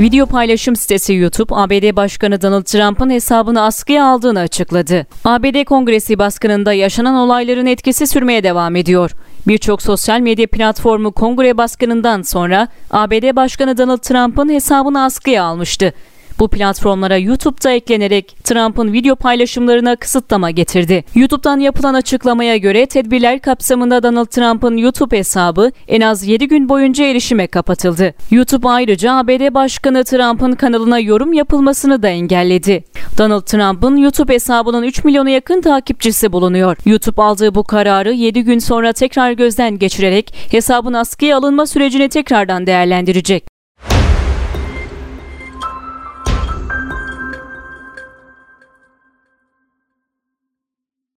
Video paylaşım sitesi YouTube, ABD Başkanı Donald Trump'ın hesabını askıya aldığını açıkladı. ABD Kongresi baskınında yaşanan olayların etkisi sürmeye devam ediyor. Birçok sosyal medya platformu kongre baskınından sonra ABD Başkanı Donald Trump'ın hesabını askıya almıştı. Bu platformlara YouTube'da eklenerek Trump'ın video paylaşımlarına kısıtlama getirdi. YouTube'dan yapılan açıklamaya göre tedbirler kapsamında Donald Trump'ın YouTube hesabı en az 7 gün boyunca erişime kapatıldı. YouTube ayrıca ABD Başkanı Trump'ın kanalına yorum yapılmasını da engelledi. Donald Trump'ın YouTube hesabının 3 milyona yakın takipçisi bulunuyor. YouTube aldığı bu kararı 7 gün sonra tekrar gözden geçirerek hesabın askıya alınma sürecini tekrardan değerlendirecek.